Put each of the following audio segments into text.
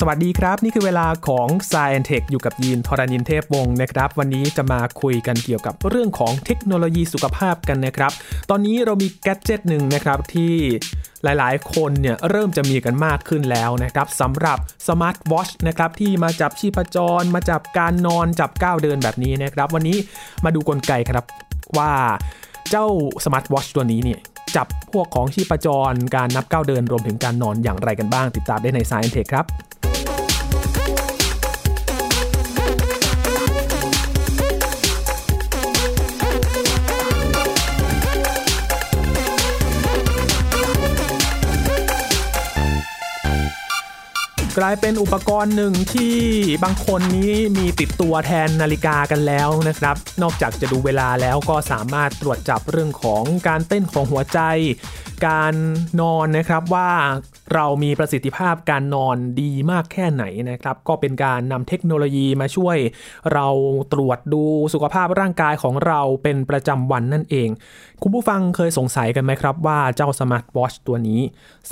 สวัสดีครับ นี่คือเวลาของ Sci and Tech อยู่กับยีนทรานินเทพวงศ์นะครับ วันนี้จะมาคุยกันเกี่ยวกับเรื่องของเทคโนโลยีสุขภาพกันนะครับ ตอนนี้เรามีแกจ g e t หนึ่งนะครับที่หลายๆ คนเนี่ยเริ่มจะมีกันมากขึ้นแล้วนะครับสำหรับ smart watch นะครับที่มาจับชีพจร มาจับการนอนจับก้าวเดินแบบนี้นะครับ วันนี้มาดูกลไกครับว่าเจ้า smart watch ตัวนี้เนี่ยจับพวกของชีพจร การนับก้าวเดินรวมถึงการนอนอย่างไรกันบ้าง ติดตามได้ใน Science Tech ครับ กลายเป็นอุปกรณ์หนึ่งที่บางคนนี้มีติดตัวแทนนาฬิกากันแล้วนะครับ นอกจากจะดูเวลาแล้วก็สามารถตรวจจับเรื่องของการเต้นของหัวใจ การนอนนะครับว่า เรามีประสิทธิภาพการนอนดีมากแค่ไหนนะครับ ก็เป็นการนำเทคโนโลยีมาช่วย เราตรวจดูสุขภาพร่างกายของเราเป็นประจำวันนั่นเอง คุณผู้ฟังเคยสงสัยกันไหมครับว่าเจ้าสมาร์ทวอชตัวนี้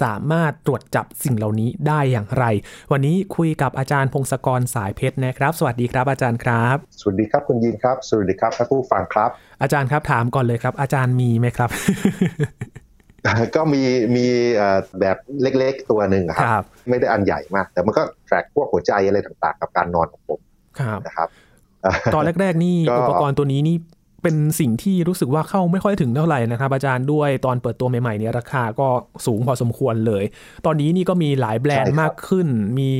สามารถตรวจจับสิ่งเหล่านี้ได้อย่างไร วันนี้คุยกับอาจารย์พงศกรสายเพชรนะครับ สวัสดีครับอาจารย์ครับ สวัสดีครับคุณยินครับ สวัสดีครับท่านผู้ฟังครับ อาจารย์ครับถามก่อนเลยครับ อาจารย์มีไหมครับ ก็มีมีแบบเล็กๆตัวหนึ่งครับ ไม่ได้อันใหญ่มาก แต่มันก็แทร็กพวกหัวใจอะไรต่างๆ กับการนอนของผมนะครับ ตอนแรกๆนี่อุปกรณ์ตัวนี้นี่เป็นสิ่งที่รู้สึกว่าเข้าไม่ค่อยถึงเท่าไหร่นะครับ อาจารย์ด้วยตอนเปิดตัวใหม่ๆเนี่ยราคาก็สูงพอสมควรเลย ตอนนี้นี่ก็มีหลายแบรนด์มากขึ้น มี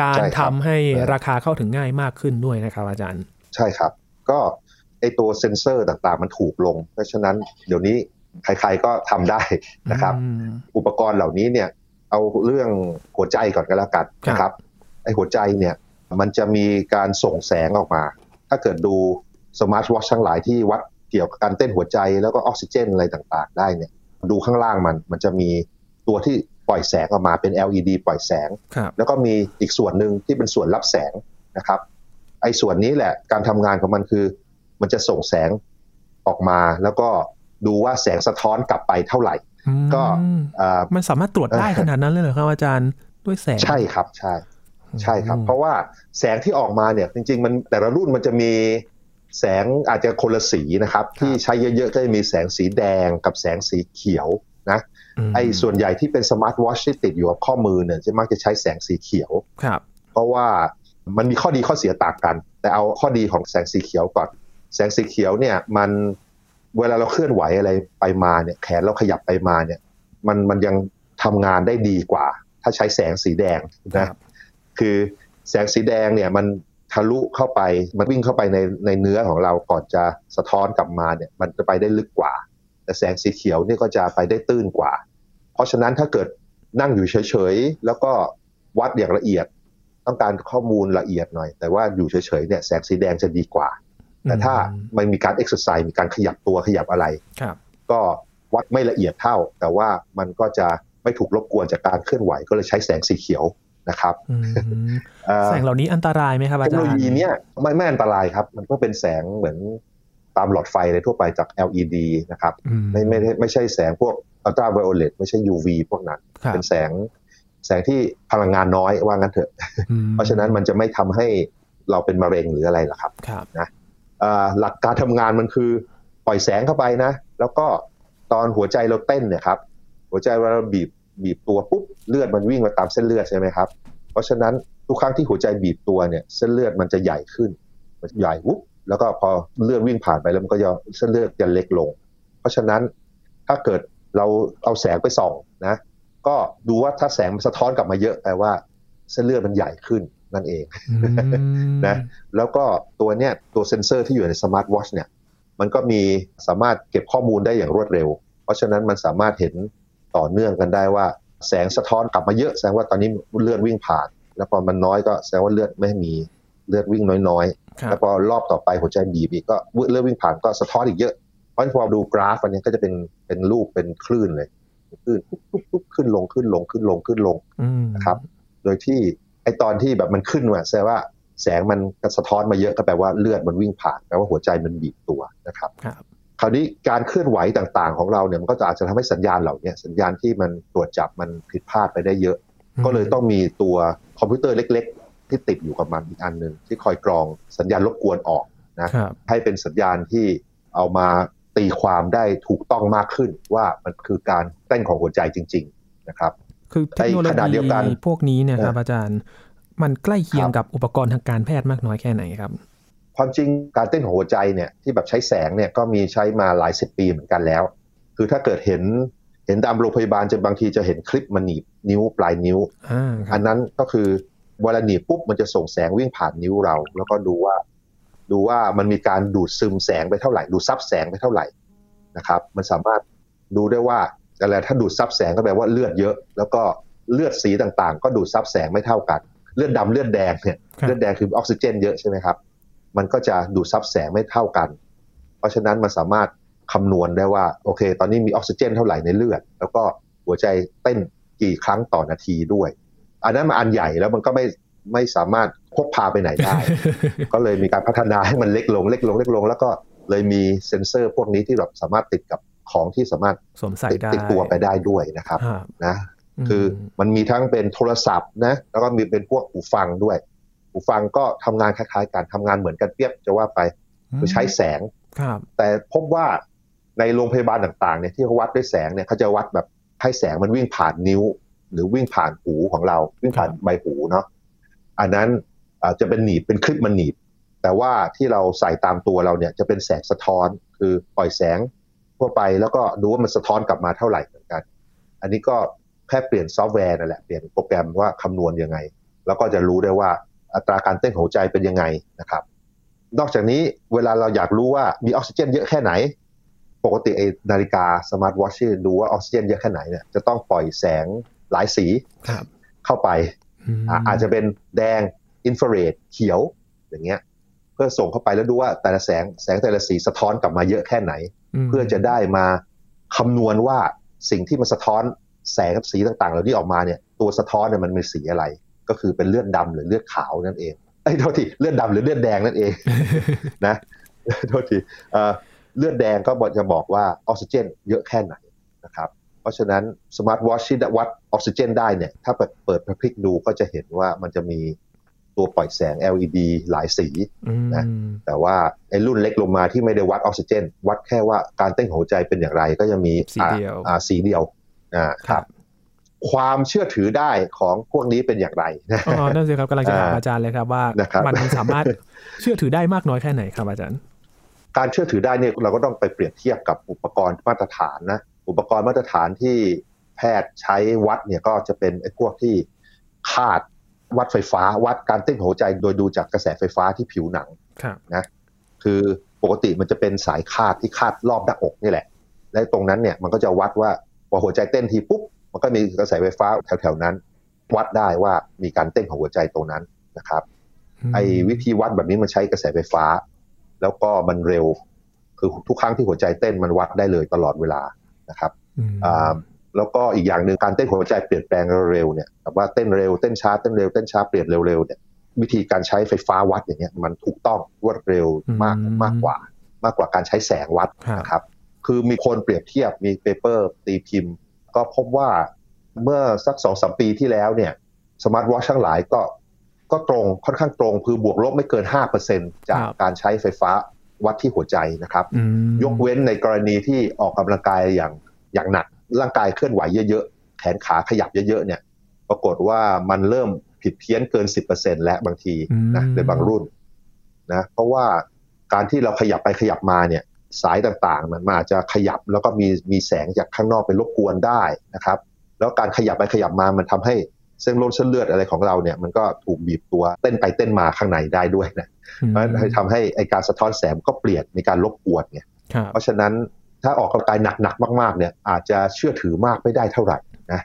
การทำให้ราคาเข้าถึงง่ายมากขึ้นด้วยนะครับอาจารย์ ใช่ครับ ก็ไอตัวเซ็นเซอร์ต่างๆ มันถูกลง เพราะฉะนั้นเดี๋ยวนี้ ใครๆก็ทำได้นะครับ อุปกรณ์เหล่านี้เนี่ย เอาเรื่องหัวใจก่อนก็แล้วกันนะครับไอหัวใจเนี่ยมันจะมีการส่งแสงออกมา ถ้าเกิดดู smart watch ทั้งหลายที่วัดเกี่ยวกับการเต้นหัวใจแล้วก็ออกซิเจนอะไรต่างๆ ได้เนี่ย ดูข้างล่างมันมันจะมีตัวที่ปล่อยแสงออกมาเป็น LED ปล่อยแสง แล้วก็มีอีกส่วนหนึ่งที่เป็นส่วนรับแสงนะครับ ไอ้ส่วนนี้แหละการทำงานของมันคือ มันจะส่งแสงออกมาแล้วก็ ดูว่าแสงสะท้อนกลับไปเท่าไหร่ ก็มันสามารถตรวจได้ขนาดนั้นเลยเหรอครับอาจารย์ด้วยแสงใช่ครับใช่ใช่ครับ เพราะว่าแสงที่ออกมาเนี่ยจริง ๆ มันแต่ละรุ่นมันจะมีแสงอาจจะคนละสีนะครับ ที่ใช้เยอะๆ ก็จะมีแสงสีแดงกับแสงสีเขียวนะไอ้ส่วนใหญ่ที่เป็นสมาร์ทวอชที่ติดอยู่กับข้อมือเนี่ยจะมักจะใช้แสงสีเขียวครับ เพราะว่ามันมีข้อดีข้อเสียต่างกัน แต่เอาข้อดีของแสงสีเขียวก่อน แสงสีเขียวเนี่ยมัน เวลาเราเคลื่อนไหวอะไรไปมาเนี่ย แขนเราขยับไปมาเนี่ย มันมันยังทำงานได้ดีกว่า ถ้าใช้แสงสีแดงนะคือแสงสีแดงเนี่ยมันทะลุเข้าไปมันวิ่งเข้าไปในในเนื้อของเราก่อนจะสะท้อนกลับมาเนี่ย มันจะไปได้ลึกกว่า แต่แสงสีเขียวนี่ก็จะไปได้ตื้นกว่า เพราะฉะนั้นถ้าเกิดนั่งอยู่เฉยๆแล้วก็วัดอย่างละเอียด ต้องการข้อมูลละเอียดหน่อย แต่ว่าอยู่เฉยๆเนี่ยแสงสีแดงจะดีกว่า แต่ถ้ามันมีการเอ็กซ์ไซส์มีการขยับตัวขยับอะไรก็วัดไม่ละเอียดเท่า แต่ว่ามันก็จะไม่ถูกรบกวนจากการเคลื่อนไหวก็เลยใช้แสงสีเขียวนะครับแสงเหล่านี้อันตรายไหมครับอาจารย์เทคโนโลยีเนี้ยไม่ไม่อันตรายครับ มันก็เป็นแสงเหมือนตามหลอดไฟเลยทั่วไปจาก LED นะครับ ไม่ไม่ไม่ใช่แสงพวกอัลตราไวโอเลตไม่ใช่ UV พวกนั้น เป็นแสงแสงที่พลังงานน้อยว่างั้นเถอะ เพราะฉะนั้นมันจะไม่ทำให้เราเป็นมะเร็งหรืออะไรล่ะครับนะ หลักการทำงานมันคือปล่อยแสงเข้าไปนะ แล้วก็ตอนหัวใจเราเต้นเนี่ยครับ หัวใจเราบีบบีบตัวปุ๊บเลือดมันวิ่งมาตามเส้นเลือดใช่ไหมครับ เพราะฉะนั้นทุกครั้งที่หัวใจบีบตัวเนี่ย เส้นเลือดมันจะใหญ่ขึ้นมันใหญ่วุ๊บแล้วก็พอเลือดวิ่งผ่านไปแล้วมันก็จะเส้นเลือดจะเล็กลง เพราะฉะนั้นถ้าเกิดเราเอาแสงไปส่องนะ ก็ดูว่าถ้าแสงมันสะท้อนกลับมาเยอะแปลว่าเส้นเลือดมันใหญ่ขึ้น นั่นเองนะแล้วก็ตัวเนี้ยตัวเซ็นเซอร์ที่อยู่ใน smart watch เนี่ยมันก็มีสามารถเก็บข้อมูลได้อย่างรวดเร็ว เพราะฉะนั้นมันสามารถเห็นต่อเนื่องกันได้ว่า แสงสะท้อนกลับมาเยอะแสดงว่าตอนนี้เลือดวิ่งผ่าน แล้วพอมันน้อยก็แสดงว่าเลือดไม่มีเลือดวิ่งน้อยๆ แล้วพอรอบต่อไปหัวใจบีบอีกก็เลือดวิ่งผ่านก็สะท้อนอีกเยอะเพราะพอดูกราฟอันนี้ก็จะเป็นเป็นรูปเป็นคลื่นเลยคลื่นปุ๊บขึ้นลงขึ้นลงขึ้นลงขึ้นลงนะครับ โดยที่ ไอตอนที่แบบมันขึ้นมาแสดงว่าแสงมันสะท้อนมาเยอะก็แปลว่าเลือดมันวิ่งผ่านแปลว่าหัวใจมันบีบตัวนะครับคราวนี้การเคลื่อนไหวต่างๆ ของเราเนี่ยมันก็จะอาจจะทำให้สัญญาณเหล่านี้สัญญาณที่มันตรวจจับมันผิดพลาดไปได้เยอะ ก็เลยต้องมีตัวคอมพิวเตอร์เล็ก ๆ ที่ติดอยู่กับมันอีกอันหนึ่งที่คอยกรองสัญญาณรบกวนออกนะให้เป็นสัญญาณที่เอามาตีความได้ถูกต้องมากขึ้นว่ามันคือการเต้นของหัวใจจริง ๆ นะครับ คือเทคโนโลยีพวกนี้เนี่ยครับอาจารย์มันใกล้เคียงกับอุปกรณ์ทางการแพทย์มากน้อยแค่ไหนครับ ความจริงการเต้นของหัวใจเนี่ยที่แบบใช้แสงเนี่ยก็มีใช้มาหลายสิบปีเหมือนกันแล้ว คือถ้าเกิดเห็นเห็นตามโรงพยาบาลจะบางทีจะเห็นคลิปมันหนีบนิ้วปลายนิ้วอันนั้นก็คือเวลาหนีบปุ๊บมันจะส่งแสงวิ่งผ่านนิ้วเรา แล้วก็ดูว่า ดูว่ามันมีการดูดซึมแสงไปเท่าไหร่ ดูดซับแสงไปเท่าไหร่นะครับ มันสามารถดูได้ว่า อะไรถ้าดูดซับแสงก็แปลว่าเลือดเยอะ แล้วก็เลือดสีต่างๆ ก็ดูดซับแสงไม่เท่ากัน เลือดดาเลือดแดงเนี่ยเลือดแดงคือออกซิเจนเยอะใช่ไหมครับมันก็จะดูดซับแสงไม่เท่ากัน เพราะฉะนั้นมันสามารถคำนวณได้ว่าโอเค ตอนนี้มีออกซิเจนเท่าไหร่ในเลือด แล้วก็หัวใจเต้นกี่ครั้งต่อนาทีด้วย อันนั้นมันอันใหญ่แล้วมันก็ไม่ไม่สามารถพกพาไปไหนได้ ก็เลยมีการพัฒนาให้มันเล็กลงเล็กลงเล็กลง แล้วก็เลยมีเซ็นเซอร์พวกนี้ที่แบบสามารถติดกับ ของที่สามารถติดติดตัวไปได้ด้วยนะครับนะคือมันมีทั้งเป็นโทรศัพท์นะแล้วก็มีเป็นพวกหูฟังด้วย หูฟังก็ทำงานคล้ายๆกันทำงานเหมือนกันเปียบจะว่าไปคือใช้แสงแต่พบว่าในโรงพยาบาลต่างๆเนี่ยที่เขาวัดด้วยแสงเนี่ยเขาจะวัดแบบให้แสงมันวิ่งผ่านนิ้ว หรือวิ่งผ่านหูของเรา วิ่งผ่านใบหูเนาะอันนั้นจะเป็นหนีบเป็นคลิปมันหนีบ แต่ว่าที่เราใส่ตามตัวเราเนี่ยจะเป็นแสงสะท้อน คือปล่อยแสง ทั่วไป แล้วก็ดูว่ามันสะท้อนกลับมาเท่าไหร่เหมือนกัน อันนี้ก็แค่เปลี่ยนซอฟต์แวร์นั่นแหละเปลี่ยนโปรแกรมว่าคำนวณยังไง แล้วก็จะรู้ได้ว่าอัตราการเต้นหัวใจเป็นยังไงนะครับ นอกจากนี้เวลาเราอยากรู้ว่ามีออกซิเจนเยอะแค่ไหน ปกติไอนาฬิกาสมาร์ทวอชที่ดูว่าออกซิเจนเยอะแค่ไหนเนี่ยจะต้องปล่อยแสงหลายสีเข้าไป อาจจะเป็นแดงอินฟราเรดเขียวอย่างเงี้ย เพื่อส่งเข้าไปแล้วดูว่าแต่ละแสงแสงแต่ละสีสะท้อนกลับมาเยอะแค่ไหน เพื่อจะได้มาคำนวณว่าสิ่งที่มันสะท้อนแสงสีต่างๆเหล่านี้ออกมาเนี่ยตัวสะท้อนเนี่ยมันเป็นสีอะไร ก็คือเป็นเลือดดาหรือเลือดขาวนั่นเองไอ้โทษทีเลือดดาหรือเลือดแดงนั่นเองนะโทษทีเลือดแดงก็บอกจะบอกว่าออกซิเจน เยอะแค่ไหนนะครับเพราะฉะนั้นสมาร์ทวอชที่วัดออกซิเจนได้เนี่ยถ้าเปิดเปิดพลิกดูก็จะเห็นว่ามันจะมี ตัวปล่อยแสง LED หลายสีนะแต่ว่าไอ้รุ่นเล็กลงมาที่ไม่ได้วัดออกซิเจน วัดแค่ว่าการเต้นหัวใจเป็นอย่างไรก็จะมีสีเดียวสีเดียวอ่าครับความเชื่อถือได้ของพวกนี้เป็นอย่างไรอ๋อนั่นสิครับกำลังจะถามอาจารย์เลยครับว่ามันสามารถเชื่อถือได้มากน้อยแค่ไหนครับอาจารย์ การเชื่อถือได้เนี่ยเราก็ต้องไปเปรียบเทียบกับอุปกรณ์มาตรฐานนะอุปกรณ์มาตรฐานที่แพทย์ใช้วัดเนี่ยก็จะเป็นไอ้พวกที่คาด วัดไฟฟ้าวัดการเต้นหัวใจโดยดูจากกระแสไฟฟ้าที่ผิวหนังนะคือปกติมันจะเป็นสายคาดที่คาดรอบหน้าอกนี่แหละ และตรงนั้นเนี่ยมันก็จะวัดว่าพอหัวใจเต้นทีปุ๊บมันก็มีกระแสไฟฟ้าแถวๆนั้น วัดได้ว่ามีการเต้นของหัวใจตรงนั้นนะครับไอ้วิธีวัดแบบนี้มันใช้กระแสไฟฟ้า แล้วก็มันเร็ว คือทุกครั้งที่หัวใจเต้นมันวัดได้เลยตลอดเวลานะครับ แล้วก็อีกอย่างหนึ่งการเต้นหัวใจเปลี่ยนแปลงเร็วเนี่ยแบบว่าเต้นเร็วเต้นช้าเต้นเร็วเต้นช้าเปลี่ยนเร็วๆเนี่ยวิธีการใช้ไฟฟ้าวัดอย่างเงี้ยมันถูกต้องรวดเร็วมากมากกว่า มากกว่าการใช้แสงวัดนะครับ คือมีคนเปรียบเทียบมี paper ตีพิมพ์ ก็พบว่าเมื่อสักสองสามปีที่แล้วเนี่ย smart watch ทั้งหลายก็ก็ตรงค่อนข้างตรงคือบวกลบไม่เกิน 5%จากการใช้ไฟฟ้าวัดที่หัวใจนะครับ ยกเว้นในกรณีที่ออกกำลังกายอย่างอย่างหนัก ร่างกายเคลื่อนไหวเยอะๆ แขนขาขยับเยอะๆเนี่ย ปรากฏว่ามันเริ่มผิดเพี้ยนเกิน 10%แล้วบางทีนะในบางรุ่นนะเพราะว่าการที่เราขยับไปขยับมาเนี่ยสายต่างๆ มันมาจะขยับแล้วก็มีมีแสงจากข้างนอกไปรบกวนได้นะครับ แล้วการขยับไปขยับมามันทำให้เส้นลมเส้นเลือดอะไรของเราเนี่ยมันก็ถูกบีบตัวเต้นไปเต้นมาข้างในได้ด้วยนะมันทำให้ไอการสะท้อนแสงก็เปลี่ยนในการรบกวนเนี่ยเพราะฉะนั้น ถ้าออกกำลังกายหนักๆมากๆเนี่ยอาจจะเชื่อถือมากไม่ได้เท่าไหร่นะ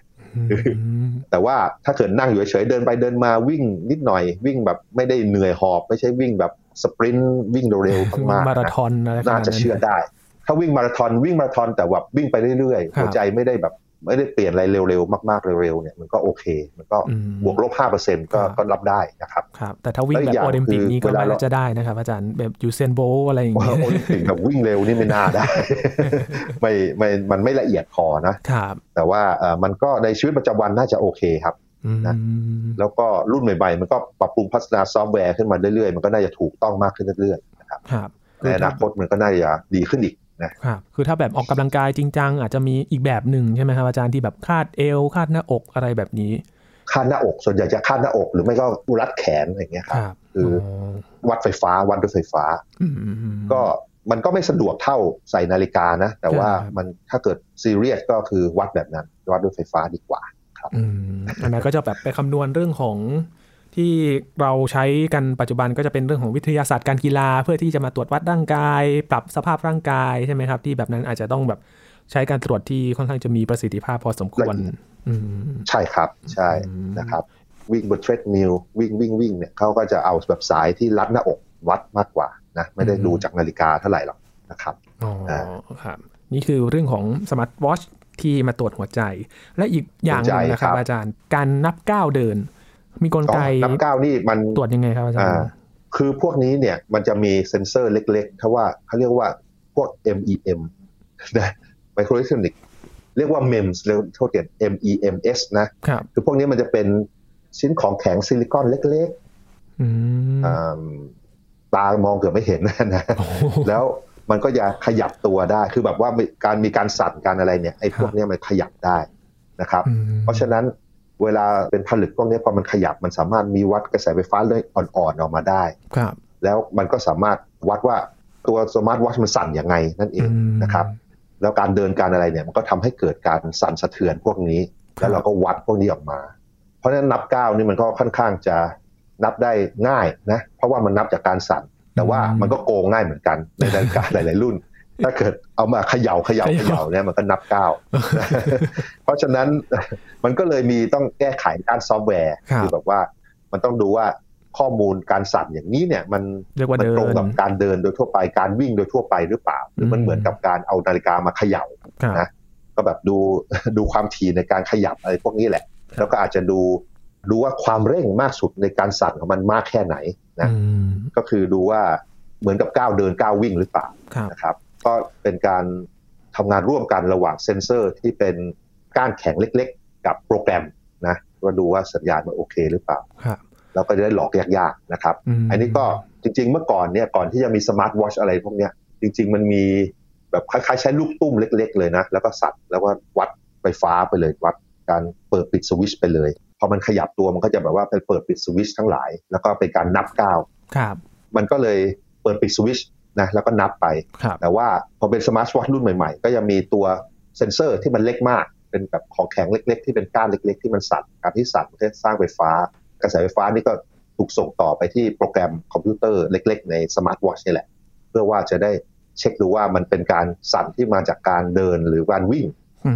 แต่ว่าถ้าเกิดนั่งอยู่เฉยเดินไปเดินมาวิ่งนิดหน่อย วิ่งแบบไม่ได้เหนื่อยหอบ ไม่ใช่วิ่งแบบ sprint วิ่งเร็วมากมาราธอนน่าจะเชื่อได้ ถ้าวิ่งมาราธอนวิ่งมาราธอนแต่แบบวิ่งไปเรื่อยๆหัวใจไม่ได้แบบ ไม่ได้เปลี่ยนอะไรเร็วๆมากๆเร็วๆเนี่ยมันก็โอเค มันก็บวกลบห้าเปอร์เซ็นต์ก็ก็รับได้นะครับครับแต่ถ้าวิ่งแบบโอลิมปิกนี่ก็ไม่น่าจะได้นะครับ อาจารย์แบบ Usain Bolt อะไรอย่างเงี้ยโอลิมปิกแบบวิ่งเร็วนี่ไม่น่าได้ ไม่ไม่มันไม่ละเอียดพอนะครับแต่ว่าเออมันก็ในชีวิตประจำวันน่าจะโอเคครับนะแล้วก็รุ่นใหม่ๆ มันก็ปรับปรุงพัฒนาซอฟต์แวร์ขึ้นมาเรื่อยๆ มันก็น่าจะถูกต้องมากขึ้นเรื่อยๆนะครับในอนาคตมันก็น่าจะดีขึ้นอีก นะครับคือถ้าแบบออกกำลังกายจริงจังอาจจะมีอีกแบบหนึ่งใช่ไหมครับอาจารย์ที่แบบคาดเอวคาดหน้าอกอะไรแบบนี้คาดหน้าอก ส่วนใหญ่จะคาดหน้าอก หรือไม่ก็รัดแขนอะไรเงี้ยครับคือวัดไฟฟ้าวัดด้วยไฟฟ้าก็มันก็ไม่สะดวกเท่าใส่นาฬิกานะ แต่ว่ามันถ้าเกิดซีเรียสก็คือวัดแบบนั้น วัดด้วยไฟฟ้าดีกว่าครับอันนั้นก็จะแบบไปคำนวณเรื่องของ ที่เราใช้กันปัจจุบันก็จะเป็นเรื่องของวิทยาศาสตร์การกีฬา เพื่อที่จะมาตรวจวัดร่างกาย ปรับสภาพร่างกายใช่ไหมครับ ที่แบบนั้นอาจจะต้องแบบใช้การตรวจที่ค่อนข้างจะมีประสิทธิภาพพอสมควรใช่ครับใช่นะครับ วิ่งบนเทรดมิลวิ่งวิ่งวิ่งเนี่ยเขาก็จะเอาแบบสายที่รัดหน้าอกวัดมากกว่านะไม่ได้ดูจากนาฬิกาเท่าไหร่หรอกนะครับอ๋อครับนี่คือเรื่องของสมาร์ทวอชที่มาตรวจหัวใจ และอีกอย่างนึงนะครับ อาจารย์การนับก้าวเดิน มีกลไกนับก้าวนี่มันตรวจยังไงครับอาจารย์คือพวกนี้เนี่ยมันจะมีเซ็นเซอร์เล็กๆถ้าว่าเขาเรียกว่าพวก MEM นะไมโครอิเล็กทรอนิกส์เรียกว่า MEMS เรียกโทษเกีย MEMS นะคือพวกนี้มันจะเป็นชิ้นของแข็งซิลิคอนเล็กๆตามองเกือบไม่เห็นนะแล้วมันก็จะขยับตัวได้ คือแบบว่าการมีการสั่นการอะไรเนี่ยไอ้พวกนี้มันขยับได้นะครับ เพราะฉะนั้น เวลาเป็นผลึกพวกนี้พอมันขยับมันสามารถมีวัดกระแสไฟฟ้าเลยอ่อนๆออกมาได้ครับ แล้วมันก็สามารถวัดว่าตัว smart watch มันสั่นยังไงนั่นเองนะครับ แล้วการเดินการอะไรเนี่ยมันก็ทำให้เกิดการสั่นสะเทือนพวกนี้ แล้วเราก็วัดพวกนี้ออกมา เพราะฉะนั้นนับก้าวนี่มันก็ค่อนข้างจะนับได้ง่ายนะเพราะว่ามันนับจากการสั่นแต่ว่ามันก็โกงง่ายเหมือนกันในนาฬิกาหลาย ๆ รุ่น ถ้าเกิดเอามาเขย่าเขย่าเขย่าเนี่ยมันก็นับก้าวเพราะฉะนั้นมันก็เลยมีต้องแก้ไขด้านซอฟต์แวร์คือแบบว่ามันต้องดูว่าข้อมูลการสั่นอย่างนี้เนี่ยมันมันตรงกับการเดินโดยทั่วไปการวิ่งโดยทั่วไปหรือเปล่า หรือมันเหมือนกับการเอานาฬิกามาเขย่านะก็แบบดูดูความถี่ในการขยับอะไรพวกนี้แหละ แล้วก็อาจจะดูดูว่าความเร่งมากสุดในการสั่นของมันมากแค่ไหนนะก็คือดูว่าเหมือนกับก้าวเดินก้าววิ่งหรือเปล่านะครับ ก็เป็นการทำงานร่วมกันระหว่างเซนเซอร์ที่เป็นก้านแข็งเล็กๆ กับโปรแกรมนะว่าดูว่าสัญญาณมันโอเคหรือเปล่าแล้วก็จะได้หลอกยากๆนะครับ อันนี้ก็จริงๆ เมื่อก่อนเนี่ยก่อนที่จะมี smart watch อะไรพวกเนี้ยจริง ๆ มันมีแบบคล้ายๆ ใช้ลูกตุ้มเล็ก ๆ เลยนะ แล้วก็สั่นแล้วก็วัดไฟฟ้าไปเลยวัดการเปิดปิดสวิตช์ไปเลยพอมันขยับตัวมันก็จะแบบว่าไปเปิดปิดสวิตช์ทั้งหลาย แล้วก็เป็นการนับก้าวครับมันก็เลยเปิดปิดสวิตช์ นะแล้วก็นับไป แต่ว่าพอเป็น smart watch รุ่นใหม่ๆ ก็ยังมีตัวเซนเซอร์ที่มันเล็กมาก เป็นแบบของแข็งเล็ก ๆ ที่เป็นก้านเล็ก ๆ ที่มันสั่นการที่สั่นมันจะสร้างไฟฟ้า กระแสไฟฟ้านี่ก็ถูกส่งต่อไปที่โปรแกรมคอมพิวเตอร์เล็ก ๆ ใน smart watch นี่แหละ เพื่อว่าจะได้เช็คดูว่ามันเป็นการสั่นที่มาจากการเดินหรือการวิ่ง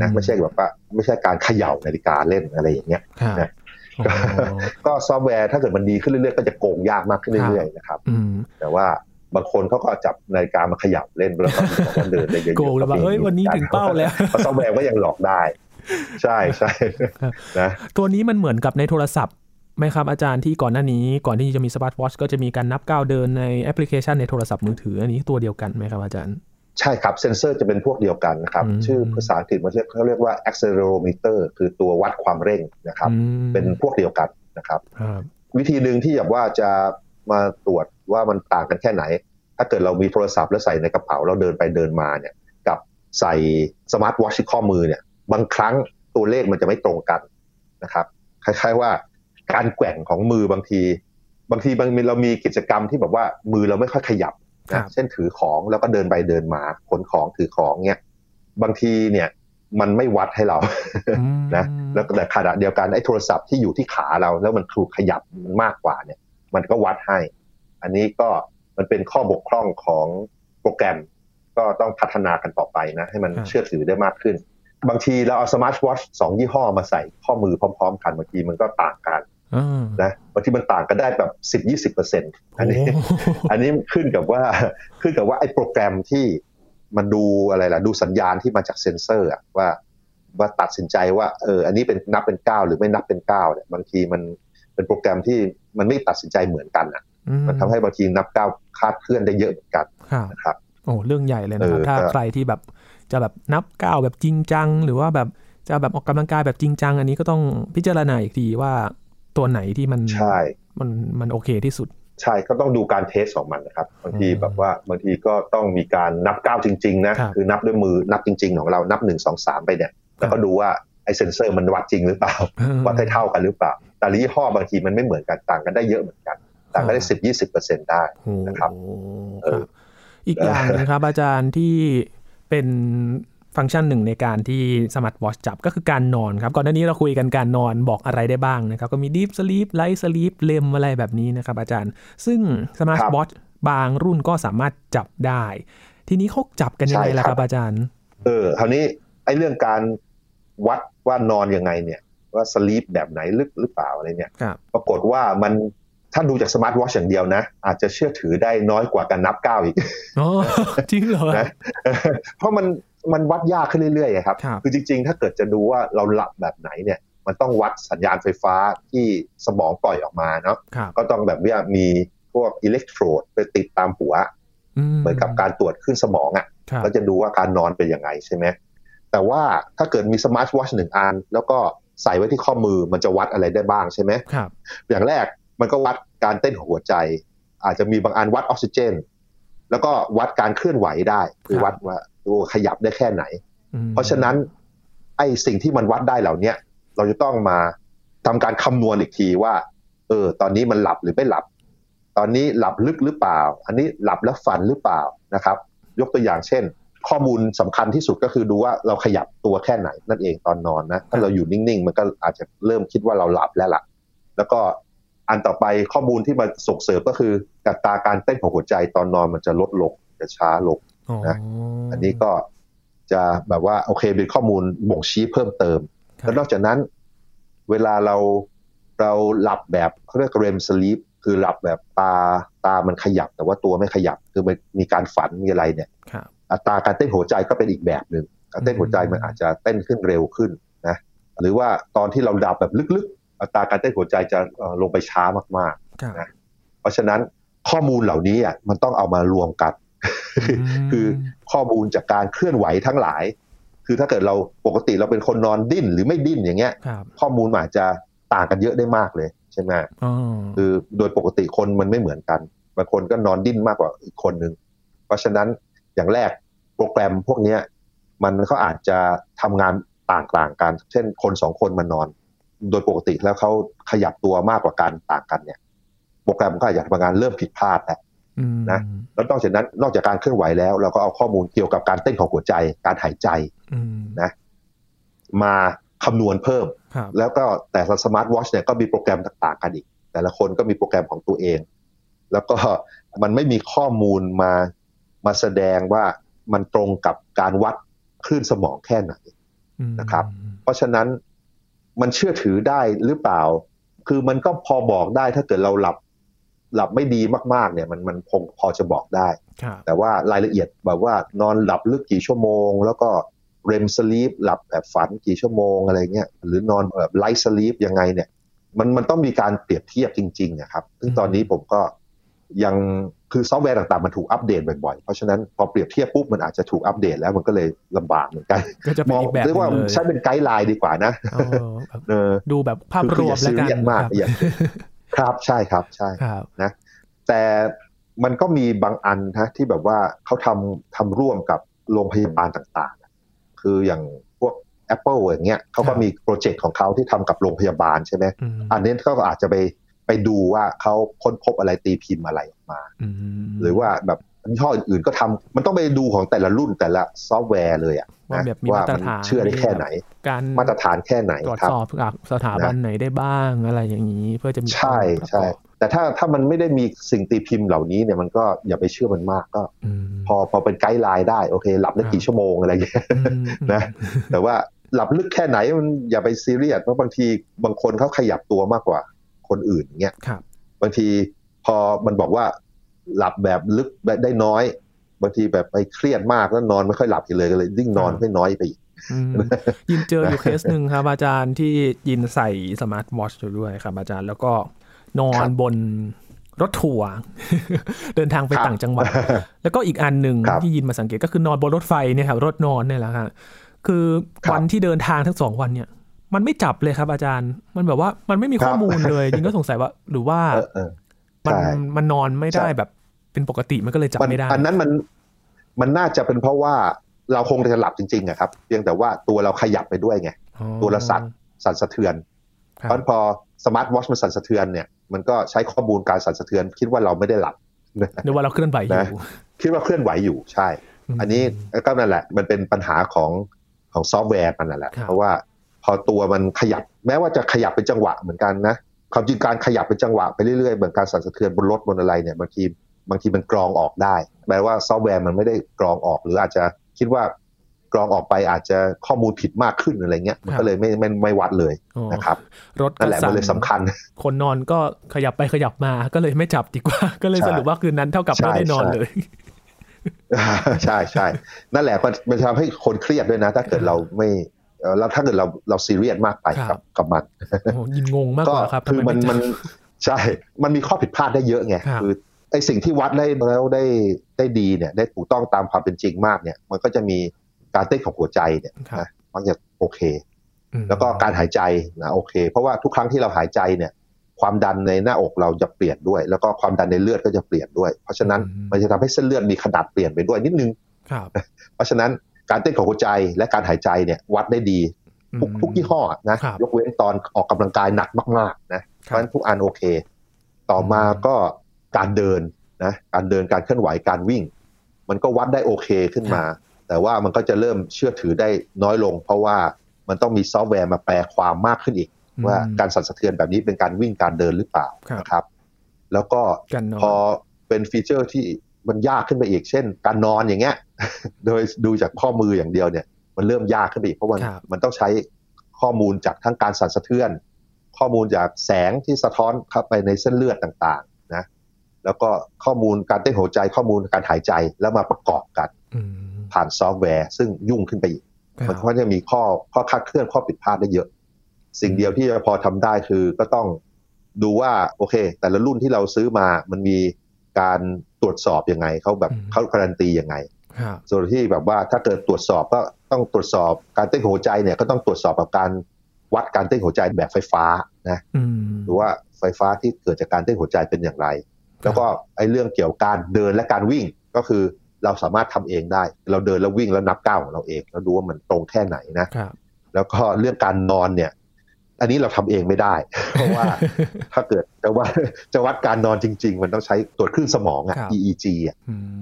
นะไม่ใช่แบบว่าไม่ใช่การเขย่านาฬิกาเล่นอะไรอย่างเงี้ยนะก็ซอฟต์แวร์ถ้าเกิดมันดีขึ้นเรื่อยๆ ก็จะโกงยากมากขึ้นเรื่อยๆนะครับแต่ว่า บางคนเขาก็จับนาฬิกามาขยับเล่นแล้วก็เดินได้เยอะๆโกงแล้วว่าเฮ้ยวันนี้ถึงเป้าแล้วซอฟต์แวร์ก็ยังหลอกได้ ใช่ใช่นะตัวนี้มันเหมือนกับในโทรศัพท์ไหมครับอาจารย์ที่ก่อนหน้านี้ก่อนที่จะมี smart watch ก็จะมีการนับก้าวเดินในแอปพลิเคชันในโทรศัพท์มือถืออันนี้ตัวเดียวกันไหมครับอาจารย์ใช่ครับ เซนเซอร์จะเป็นพวกเดียวกันนะครับ ชื่อภาษาอังกฤษมันเรียกเขาเรียกว่า accelerometer คือตัววัดความเร่งนะครับ เป็นพวกเดียวกันนะครับ วิธีหนึ่งที่แบบว่าจะ มาตรวจว่ามันต่างกันแค่ไหน ถ้าเกิดเรามีโทรศัพท์แล้วใส่ในกระเป๋าเราเดินไปเดินมาเนี่ย กับใส่สมาร์ทวอชที่ข้อมือเนี่ย บางครั้งตัวเลขมันจะไม่ตรงกันนะครับคล้ายๆว่าการแกว่งของมือบางที บางทีบางเรามีกิจกรรมที่แบบว่ามือเราไม่ค่อยขยับนะเช่นถือของแล้วก็เดินไปเดินมาขนของถือของเนี่ยบางทีเนี่ยมันไม่วัดให้เรานะแล้วแต่ขณะเดียวกันไอ้โทรศัพท์ที่อยู่ที่ขาเราแล้วมันถูกขยับมากกว่าเนี่ย มันก็วัดให้ อันนี้ก็มันเป็นข้อบกพร่องของโปรแกรม ก็ต้องพัฒนากันต่อไปนะ ให้มันเชื่อถือได้มากขึ้น บางทีเราเอา smart watch สองยี่ห้อมาใส่ข้อมือพร้อม ๆ กันบางทีมันก็ต่างกันนะบางทีมันต่างกันได้แบบสิบยี่สิบเปอร์เซ็นต์อันนี้ อันนี้ขึ้นกับว่าขึ้นกับว่าไอ้โปรแกรมที่มันดูอะไรล่ะ ดูสัญญาณที่มาจากเซ็นเซอร์อะว่าว่าตัดสินใจว่าเอออันนี้เป็นนับเป็นก้าวหรือไม่นับเป็นก้าวเนี่ยบางทีมัน เป็นโปรแกรมที่มันไม่ตัดสินใจเหมือนกันอะมันทำให้บางทีนับเก้าคาดเคลื่อนได้เยอะเหมือนกันนะครับโอ้เรื่องใหญ่เลยนะครับถ้าใครที่แบบจะแบบนับก้าวแบบจริงจัง หรือว่าแบบจะแบบออกกำลังกายแบบจริงจัง อันนี้ก็ต้องพิจารณาอีกทีว่าตัวไหนที่มันใช่มันมันโอเคที่สุด ใช่ก็ต้องดูการเทสของมันนะครับบางทีแบบว่าบางทีก็ต้องมีการนับก้าวจริงๆนะคือนับด้วยมือนับจริง ๆ ของเรานับหนึ่งสองสามไปเนี่ยแล้วก็ดูว่าไอ้เซนเซอร์มันวัดจริงหรือเปล่าวัดให้เท่ากันหรือเปล่า แต่ยี่ห้อบางทีมันไม่เหมือนกันต่างกันได้เยอะเหมือนกัน ต่างกันได้สิบยี่สิบเปอร์เซ็นได้นะครับอีกอย่างนะครับ อาจารย์ที่เป็นฟังก์ชันหนึ่งในการที่ smart watch จับก็คือการนอนครับ ก่อนหน้านี้เราคุยกันการนอนบอกอะไรได้บ้างนะครับ ก็มี deep sleep light sleep REM อะไรแบบนี้นะครับ อาจารย์ ซึ่ง smart watch บางรุ่นก็สามารถจับได้ ทีนี้เขาจับกันยังไงล่ะครับอาจารย์ เออคราวนี้ไอ้เรื่องการวัดว่านอนยังไงเนี่ย ว่า sleep แบบไหนลึกหรือเปล่าอะไรเนี่ยปรากฏว่ามันถ้าดูจาก smart watch อย่างเดียวนะ อาจจะเชื่อถือได้น้อยกว่าการนับก้าวอีกอ๋อจริงเหรอนะเพราะมันมันวัดยากขึ้นเรื่อยๆครับ คือจริงๆ ถ้าเกิดจะดูว่าเราหลับแบบไหนเนี่ย มันต้องวัดสัญญาณไฟฟ้าที่สมองปล่อยออกมาเนาะก็ต้องแบบว่ามีพวกอิเล็กโทรดไปติดตามหัว เหมือนกับการตรวจขึ้นสมองอะ่ะแล้วจะดูว่าการนอนเป็นยังไงใช่ไหมแต่ว่าถ้าเกิดมีสมาร์ทวอชหนึ่งอัน แล้วก็ ใส่ไว้ที่ข้อมือมันจะวัดอะไรได้บ้างใช่ไหมครับ อย่างแรกมันก็วัดการเต้นของหัวใจ อาจจะมีบางอันวัดออกซิเจน แล้วก็วัดการเคลื่อนไหวได้คือวัดว่าตัวขยับได้แค่ไหน เพราะฉะนั้นไอ้สิ่งที่มันวัดได้เหล่านี้เราจะต้องมาทำการคำนวณอีกทีว่า เออ ตอนนี้มันหลับหรือไม่หลับ ตอนนี้หลับลึกหรือเปล่า อันนี้หลับแล้วฝันหรือเปล่านะครับ ยกตัวอย่างเช่น ข้อมูลสำคัญที่สุดก็คือดูว่าเราขยับตัวแค่ไหนนั่นเองตอนนอนนะถ้าเราอยู่นิ่งๆ มันก็อาจจะเริ่มคิดว่าเราหลับแล้วล่ะ แล้วก็อันต่อไปข้อมูลที่มาส่งเสริมก็คือกัตราการเต้นของหัวใจตอนนอนมันจะลดลงจะช้าลงนะอันนี้ก็จะแบบว่าโอเคเป็นข้อมูลบ่งชี้เพิ่มเติม แล้วนอกจากนั้น เวลาเราเราหลับแบบเขาเรียกเรมสลีปคือหลับแบบตาตามันขยับ แต่ว่าตัวไม่ขยับคือมันมีการฝันมีอะไรเนี่ย อัตราการเต้นหัวใจก็เป็นอีกแบบหนึ่งการเต้นหัวใจมันอาจจะเต้นขึ้นเร็วขึ้นนะหรือว่าตอนที่เราดับแบบลึกอัตราการเต้นหัวใจจะลงไปช้ามากๆนะเพราะฉะนั้นข้อมูลเหล่านี้อะมันต้องเอามารวมกัน คือข้อมูลจากการเคลื่อนไหวทั้งหลาย คือถ้าเกิดเราปกติเราเป็นคนนอนดิ้นหรือไม่ดิ้นอย่างเงี้ย ข้อมูลอาจจะต่างกันเยอะได้มากเลยใช่ไหมคือโดยปกติคนมันไม่เหมือนกันบางคนก็นอนดิ้นมากกว่าอีกคนหนึ่งเพราะฉะนั้นอย่างแรก โปรแกรมพวกเนี้ยมันเขาอาจจะทำงานต่างๆกัน เช่นคนสองคนมานอน โดยปกติแล้วเขาขยับตัวมากกว่าการต่างกันเนี่ย โปรแกรมก็อาจจะทำงานเริ่มผิดพลาดแล้วนะแล้วนอกจากนั้นนอกจากการเคลื่อนไหวแล้ว เราก็เอาข้อมูลเกี่ยวกับการเต้นของหัวใจ การหายใจนะ มาคำนวณเพิ่ม แล้วก็แต่ละ smart watch เนี่ยก็มีโปรแกรมต่างๆกันอีก แต่ละคนก็มีโปรแกรมของตัวเอง แล้วก็มันไม่มีข้อมูลมามาแสดงว่า มันตรงกับการวัดคลื่นสมองแค่ไหนนะครับ เพราะฉะนั้นมันเชื่อถือได้หรือเปล่า คือมันก็พอบอกได้ถ้าเกิดเราหลับหลับไม่ดีมากๆ เนี่ยมันมันคงพอจะบอกได้ แต่ว่ารายละเอียดแบบว่านอนหลับลึกกี่ชั่วโมง แล้วก็ REM sleep หลับแบบฝันกี่ชั่วโมงอะไรเงี้ยหรือนอนแบบ light sleep ยังไงเนี่ย มันมันต้องมีการเปรียบเทียบจริงๆนะครับ ซึ่งตอนนี้ผมก็ยัง คือซอฟต์แวร์ต่างๆ มันถูกอัปเดตบ่อยๆ เพราะฉะนั้นพอเปรียบเทียบปุ๊บมันอาจจะถูกอัปเดตแล้วมันก็เลยลำบากเหมือนกันมองเรียกว่าใช้เป็น guideline ดีกว่านะดูแบบภาพรวมแล้วกันมากอย่างครับใช่ครับใช่นะแต่มันก็มีบางอันนะที่แบบว่าเขาทำทำร่วมกับโรงพยาบาลต่างๆ คืออย่างพวก Apple อย่างเงี้ยเขาก็มี project ของเขาที่ทำกับโรงพยาบาลใช่ไหมอันนี้เขาก็อาจจะไปไปดูว่าเขาค้นพบอะไรตีพิมพ์อะไรออก มา หรือว่าแบบยี่ห้ออื่นๆก็ทำมันต้องไปดูของแต่ละรุ่นแต่ละซอฟต์แวร์เลยอะว่าแบบมีมาตรฐานเชื่อได้แค่ไหน การมาตรฐานแค่ไหนตรวจสอบกับสถาบันไหนได้บ้างอะไรอย่างนี้ เพื่อจะมีใช่ใช่แต่ถ้าถ้ามันไม่ได้มีสิ่งตีพิมพ์เหล่านี้เนี่ยมันก็อย่าไปเชื่อมันมากก็ พอพอเป็น guideline ได้โอเค หลับได้กี่ชั่วโมงอะไรอย่างเงี้ยนะแต่ว่าหลับลึกแค่ไหนมันอย่าไปซีเรียสเพราะบางทีบางคนเขาขยับตัวมากกว่าคนอื่นเงี้ยบางทีพอมันบอกว่า หลับแบบลึกได้น้อยบางทีแบบไปเครียดมากแล้วนอนไม่ค่อยหลับเลยก็เลยยิ่งนอนไม่น้อยไปอีกยินเจออยู่เคสหนึ่งครับอาจารย์ที่ยินใส่ smart watch อยู่ด้วยครับ อาจารย์แล้วก็นอนบนรถทัวร์เดินทางไปต่างจังหวัด แล้วก็อีกอันหนึ่งที่ยินมาสังเกตก็คือนอนบนรถไฟเนี่ยครับรถนอนเนี่ยแหละครับคือวันที่เดินทางทั้งสองวันเนี่ย มันไม่จับเลยครับอาจารย์ มันแบบว่ามันไม่มีข้อมูลเลยยิงก็สงสัยว่า หรือว่า มันมันนอนไม่ได้แบบเป็นปกติมันก็เลยจับไม่ได้ อันนั้นมันมันน่าจะเป็นเพราะว่าเราคงจะหลับจริงๆอะครับ เพียงแต่ว่าตัวเราขยับไปด้วยไง ตัวเราสั่นสั่นสะเทือน เพราะพอ smart watch มันสั่นสะเทือนเนี่ย มันก็ใช้ข้อมูลการสั่นสะเทือน คิดว่าเราไม่ได้หลับนึกว่าเราเคลื่อนไหวอยู่คิดว่าเคลื่อนไหวอยู่ใช่ อันนี้ก็นั่นแหละ มันเป็นปัญหาของของซอฟต์แวร์มันนั่นแหละ เพราะว่าพอตัวมันขยับ แม้ว่าจะขยับเป็นจังหวะเหมือนกันนะ ความจริงการขยับเป็นจังหวะไปเรื่อยๆเหมือนการสั่นสะเทือนบนรถบนอะไรเนี่ยบางทีบางทีมันกรองออกได้แปลว่าซอฟต์แวร์มันไม่ได้กรองออกหรืออาจจะคิดว่ากรองออกไปอาจจะข้อมูลผิดมากขึ้นอะไรเงี้ยมันก็เลยไม่ไม่ไม่วัดเลยนะครับ รถนั่นแหละมันเลยสำคัญ คนนอนก็ขยับไปขยับมาก็เลยไม่จับดีกว่า ก็เลยสรุปว่าคืนนั้นเท่ากับไม่ได้นอนเลยใช่ใช่นั่นแหละมันทำให้คนเครียดด้วยนะ ถ้าเกิดเราไม่ แล้วถ้าเกิดเราเราซีเรียสมากไปกับกับมันยินงงมากกว่าครับคือมันมันใช่ มันมีข้อผิดพลาดได้เยอะไงคือไอสิ่งที่วัดได้แล้วได้ได้ดีเนี่ยได้ถูกต้องตามความเป็นจริงมากเนี่ย มันก็จะมีการเต้นของหัวใจเนี่ยนะมันจะโอเค แล้วก็การหายใจนะโอเค เพราะว่าทุกครั้งที่เราหายใจเนี่ย ความดันในหน้าอกเราจะเปลี่ยนด้วย แล้วก็ความดันในเลือดก็จะเปลี่ยนด้วย เพราะฉะนั้นมันจะทำให้เส้นเลือดมีขนาดเปลี่ยนไปด้วยนิดนึงเพราะฉะนั้น การเต้นของหัวใจและการหายใจเนี่ยวัดได้ดี ทุกทุกยี่ห้อนะยกเว้นตอนออกกำลังกายหนักมากๆนะเพราะฉะนั้นทุกอันโอเค ต่อมาก็การเดินนะการเดินการเคลื่อนไหวการวิ่ง มันก็วัดได้โอเคขึ้นมา แต่ว่ามันก็จะเริ่มเชื่อถือได้น้อยลง เพราะว่ามันต้องมีซอฟต์แวร์มาแปลความมากขึ้นอีก ว่าการสั่นสะเทือนแบบนี้เป็นการวิ่งการเดินหรือเปล่านะครับ แล้วก็พอเป็น feature ที่ มันยากขึ้นไปอีก เช่น การนอนอย่างเงี้ย โดยดูจากข้อมืออย่างเดียวเนี่ย มันเริ่มยากขึ้นไปอีกเพราะมันมันต้องใช้ข้อมูลจากทั้งการสั่นสะเทือน ข้อมูลจากแสงที่สะท้อนเข้าไปในเส้นเลือดต่างแล้วก็ข้อมูลการเต้นหัวใจข้อมูลการหายใจแล้วมาประกอบกันผ่านซอฟต์แวร์ ซึ่งยุ่งขึ้นไปอีกมันก็จะมีข้อข้อคาดเคลื่อนข้อผิดพลาดได้เยอะ สิ่งเดียวที่จะพอทำได้คือก็ต้องดูว่าโอเค แต่ละรุ่นที่เราซื้อมามันมีการ ตรวจสอบยังไงเขาแบบเขาการันตียังไงส่วนที่แบบว่าถ้าเกิดตรวจสอบก็ต้องตรวจสอบการเต้นหัวใจเนี่ยก็ต้องตรวจสอบกับการวัดการเต้นหัวใจแบบไฟฟ้านะหรือว่าไฟฟ้าที่เกิดจากการเต้นหัวใจเป็นอย่างไร แล้วก็ไอ้เรื่องเกี่ยวกับการเดินและการวิ่งก็คือเราสามารถทำเองได้ เราเดินแล้ววิ่งแล้วนับก้าวของเราเองแล้วดูว่ามันตรงแค่ไหนนะแล้วก็เรื่องการนอนเนี่ย อันนี้เราทำเองไม่ได้ เพราะว่าถ้าเกิดจะว่าจะวัดการนอนจริง ๆ มันต้องใช้ตรวจคลื่นสมองอะ EEG อะ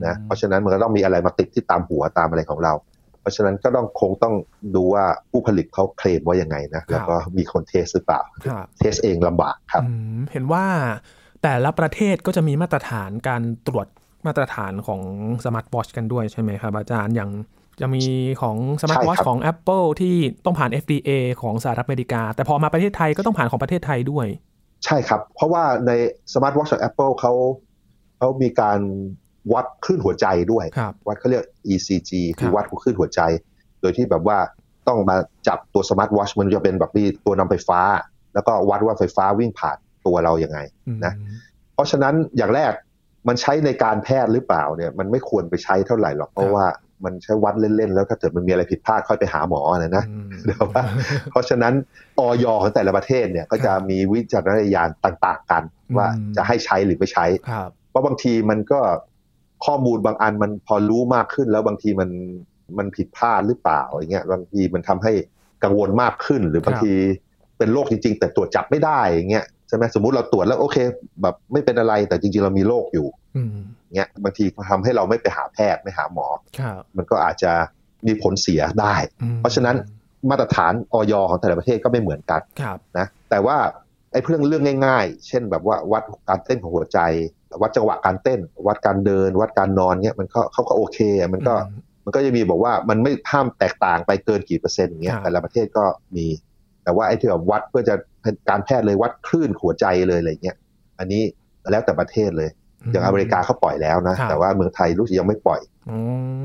นะเพราะฉะนั้นมันก็ต้องมีอะไรมาติดที่ตามหัวตามอะไรของเรา เพราะฉะนั้นก็ต้องคงต้องดูว่าผู้ผลิตเขาเคลมว่ายังไงนะแล้วก็มีคน test หรือเปล่า test เองลำบากครับเห็นว่าแต่ละประเทศก็จะมีมาตรฐานการตรวจมาตรฐานของ smart watch กันด้วยใช่ไหมครับอาจารย์อย่าง จะมีของสมาร์ทวอชของ Apple ที่ต้องผ่าน FDA ของสหรัฐอเมริกา แต่พอมาประเทศไทยก็ต้องผ่านของประเทศไทยด้วย ใช่ครับ เพราะว่าในสมาร์ทวอชของ Apple เขาเขามีการวัดคลื่นหัวใจด้วย วัดเขาเรียก ECG คือวัดคลื่นหัวใจ โดยที่แบบว่าต้องมาจับตัวสมาร์ทวอชมันจะเป็นแบบมีตัวนำไฟฟ้า แล้วก็วัดว่าไฟฟ้าวิ่งผ่านตัวเรายัางไงนะเพราะฉะนั้นอย่างแรกมันใช้ในการแพทย์หรือเปล่าเนี่ยมันไม่ควรไปใช้เท่าไหร่หรอกเพราะว่า มันใช้วัดเล่นๆ แล้วถ้าเกิดมันมีอะไรผิดพลาดค่อยไปหาหมอนะนะเดี๋ยวว่าเพราะฉะนั้นออยของแต่ละประเทศเนี่ยก็จะมีวิจารณญาณต่างๆ กันว่าจะให้ใช้หรือไม่ใช้เพราะบางทีมันก็ข้อมูลบางอันมันพอรู้มากขึ้น แล้วบางทีมันมันผิดพลาดหรือเปล่าอย่างเงี้ยบางทีมันทำให้กังวลมากขึ้น หรือบางทีเป็นโรคจริง ๆ แต่ตรวจจับไม่ได้อย่างเงี้ยใช่ไหมสมมุติเราตรวจแล้วโอเค แบบไม่เป็นอะไรแต่จริง ๆ เรามีโรคอยู่ เงี้ยบางทีทำให้เราไม่ไปหาแพทย์ไม่หาหมอ มันก็อาจจะมีผลเสียได้ เพราะฉะนั้นมาตรฐานออยของแต่ละประเทศก็ไม่เหมือนกันนะแต่ว่าไอ้เรื่องเรื่องง่ายๆ เช่นแบบว่าวัดการเต้นของหัวใจ วัดจังหวะการเต้น วัดการเดิน วัดการนอนเนี้ยมันก็เขาก็โอเค มันก็มันก็จะมีบอกว่ามันไม่ห้ามแตกต่างไปเกินกี่เปอร์เซ็นต์เงี้ยแต่ละประเทศก็มี แต่ว่าไอ้ที่แบบวัดเพื่อจะการแพทย์เลยวัดคลื่นหัวใจเลยอะไรเงี้ยอันนี้แล้วแต่ประเทศเลย อย่างอเมริกาเขาปล่อยแล้วนะ แต่ว่าเมืองไทยรู้สึกยังไม่ปล่อย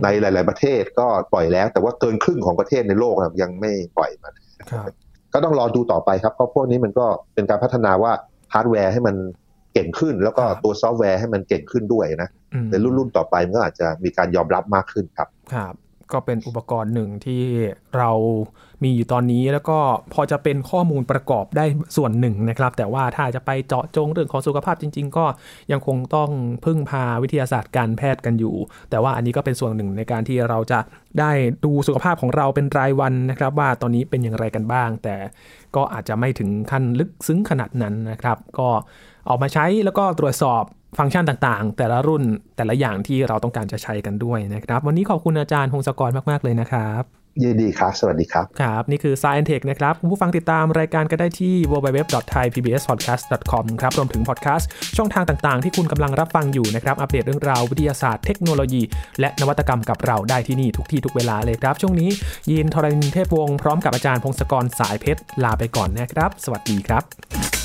ในหลาย ๆ ประเทศก็ปล่อยแล้ว แต่ว่าเกินครึ่งของประเทศในโลกยังไม่ปล่อยมันก็ต้องรอดูต่อไปครับเพราะพวกนี้มันก็เป็นการพัฒนาว่าฮาร์ดแวร์ให้มันเก่งขึ้น แล้วก็ตัวซอฟต์แวร์ให้มันเก่งขึ้นด้วยนะในรุ่นๆต่อไปมันก็อาจจะมีการยอมรับมากขึ้นครับครับ ก็เป็นอุปกรณ์หนึ่งที่เรามีอยู่ตอนนี้แล้วก็พอจะเป็นข้อมูลประกอบได้ส่วนหนึ่งนะครับ แต่ว่าถ้าจะไปเจาะจงเรื่องของสุขภาพจริง ๆ ก็ยังคงต้องพึ่งพาวิทยาศาสตร์การแพทย์กันอยู่ แต่ว่าอันนี้ก็เป็นส่วนหนึ่งในการที่เราจะได้ดูสุขภาพของเราเป็นรายวันนะครับ ว่าตอนนี้เป็นอย่างไรกันบ้าง แต่ก็อาจจะไม่ถึงขั้นลึกซึ้งขนาดนั้นนะครับ ก็ ออกมาใช้แล้วก็ตรวจสอบฟังก์ชันต่างๆ แต่ละรุ่นแต่ละอย่างที่เราต้องการจะใช้กันด้วยนะครับ วันนี้ขอบคุณอาจารย์พงศกรมาก ๆ เลยนะครับยินดีครับ สวัสดีครับ ครับ นี่คือ Science Tech นะครับ คุณผู้ฟังติดตามรายการก็ได้ที่ www.thaipbspodcast.com ครับ รวมถึงพอดแคสต์ช่องทางต่างๆ ที่คุณกำลังรับฟังอยู่นะครับ อัปเดตเรื่องราววิทยาศาสตร์เทคโนโลยี และนวัตกรรมกับเราได้ที่นี่ทุกที่ทุกเวลาเลยครับ ช่วงนี้ ยินทรณินเทพวงศ์พร้อมกับอาจารย์พงศกรสายเพชรลาไปก่อนนะครับ สวัสดีครับ